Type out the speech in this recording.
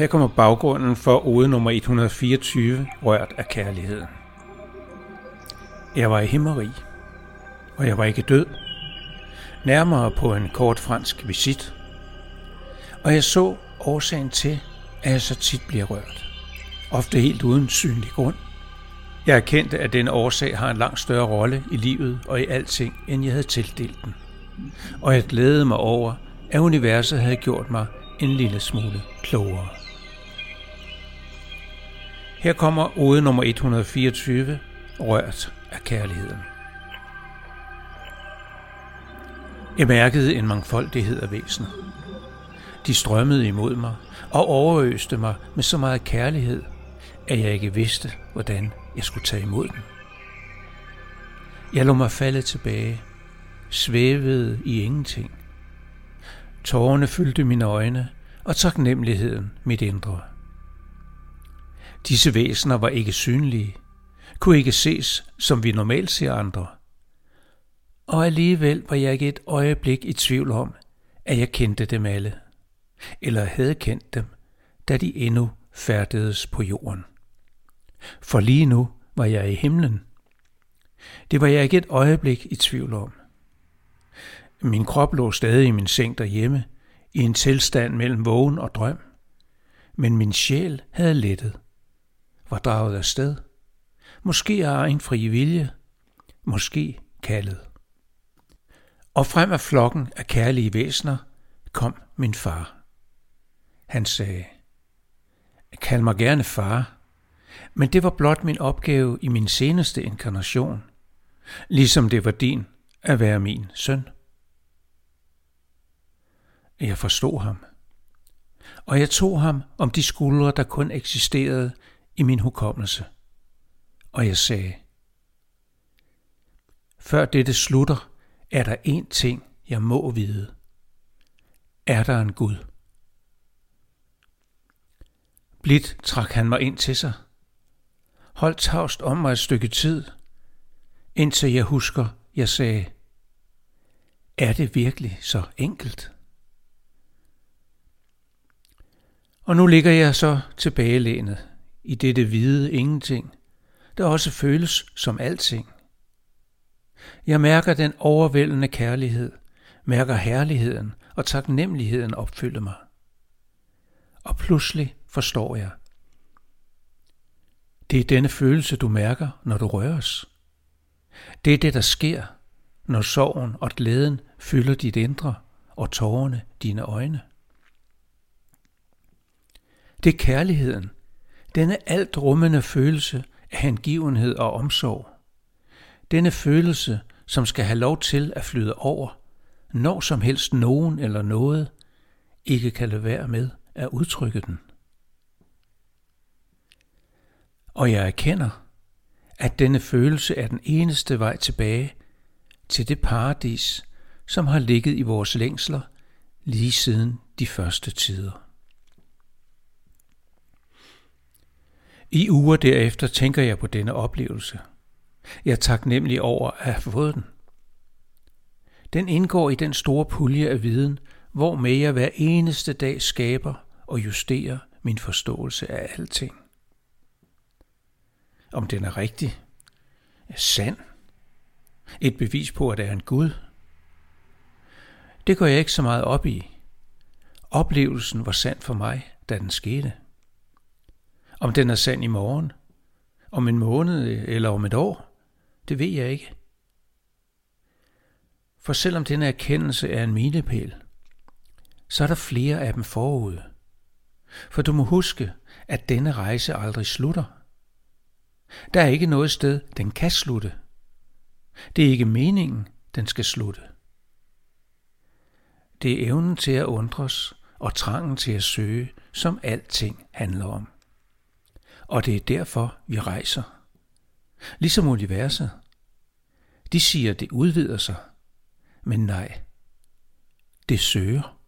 Her kommer baggrunden for ode nummer 124, rørt af kærligheden. Jeg var i himmeri, og jeg var ikke død. Nærmere på en kort fransk visit. Og jeg så årsagen til, at jeg så tit bliver rørt. Ofte helt uden synlig grund. Jeg erkendte, at den årsag har en langt større rolle i livet og i alting, end jeg havde tildelt den. Og jeg glædede mig over, at universet havde gjort mig en lille smule klogere. Her kommer ode nummer 124, rørt af kærligheden. Jeg mærkede en mangfoldighed af væsener. De strømmede imod mig og overøste mig med så meget kærlighed, at jeg ikke vidste, hvordan jeg skulle tage imod den. Jeg lå mig falde tilbage, svævede i ingenting. Tårerne fyldte mine øjne, og taknemmeligheden mit indre. Disse væsener var ikke synlige, kunne ikke ses, som vi normalt ser andre. Og alligevel var jeg ikke et øjeblik i tvivl om, at jeg kendte dem alle, eller havde kendt dem, da de endnu færdedes på jorden. For lige nu var jeg i himlen. Det var jeg ikke et øjeblik i tvivl om. Min krop lå stadig i min seng derhjemme, i en tilstand mellem vågen og drøm. Men min sjæl havde lettet var draget af sted. Måske af en fri vilje, måske kaldet. Og frem af flokken af kærlige væsner kom min far. Han sagde, kald mig gerne far, men det var blot min opgave i min seneste inkarnation, ligesom det var din at være min søn. Jeg forstod ham, og jeg tog ham om de skuldre, der kun eksisterede i min hukommelse, og jeg sagde, før dette slutter, er der én ting, jeg må vide. Er der en Gud? Blidt trak han mig ind til sig. Hold tavst om mig et stykke tid, indtil jeg husker, jeg sagde, er det virkelig så enkelt? Og nu ligger jeg så tilbagelænet i dette hvide ingenting, der også føles som alting. Jeg mærker den overvældende kærlighed, mærker herligheden og taknemmeligheden opfylde mig. Og pludselig forstår jeg. Det er denne følelse, du mærker, når du røres. Det er det, der sker, når sorgen og glæden fylder dit indre og tårerne dine øjne. Det er kærligheden, denne alt rummende følelse af hengivenhed og omsorg. Denne følelse, som skal have lov til at flyde over, når som helst nogen eller noget ikke kan lade være med at udtrykke den. Og jeg erkender, at denne følelse er den eneste vej tilbage til det paradis, som har ligget i vores længsler lige siden de første tider. I uger derefter tænker jeg på denne oplevelse. Jeg er taknemmelig over at have fået den. Den indgår i den store pulje af viden, hvor med jeg hver eneste dag skaber og justerer min forståelse af alting. Om den er rigtig, er sand, et bevis på, at der er en Gud. Det går jeg ikke så meget op i. Oplevelsen var sand for mig, da den skete. Om den er sand i morgen, om en måned eller om et år, det ved jeg ikke. For selvom denne erkendelse er en milepæl, så er der flere af dem forud. For du må huske, at denne rejse aldrig slutter. Der er ikke noget sted, den kan slutte. Det er ikke meningen, den skal slutte. Det er evnen til at undres og trangen til at søge, som alting handler om. Og det er derfor, vi rejser. Ligesom universet. De siger, det udvider sig. Men nej, det søger.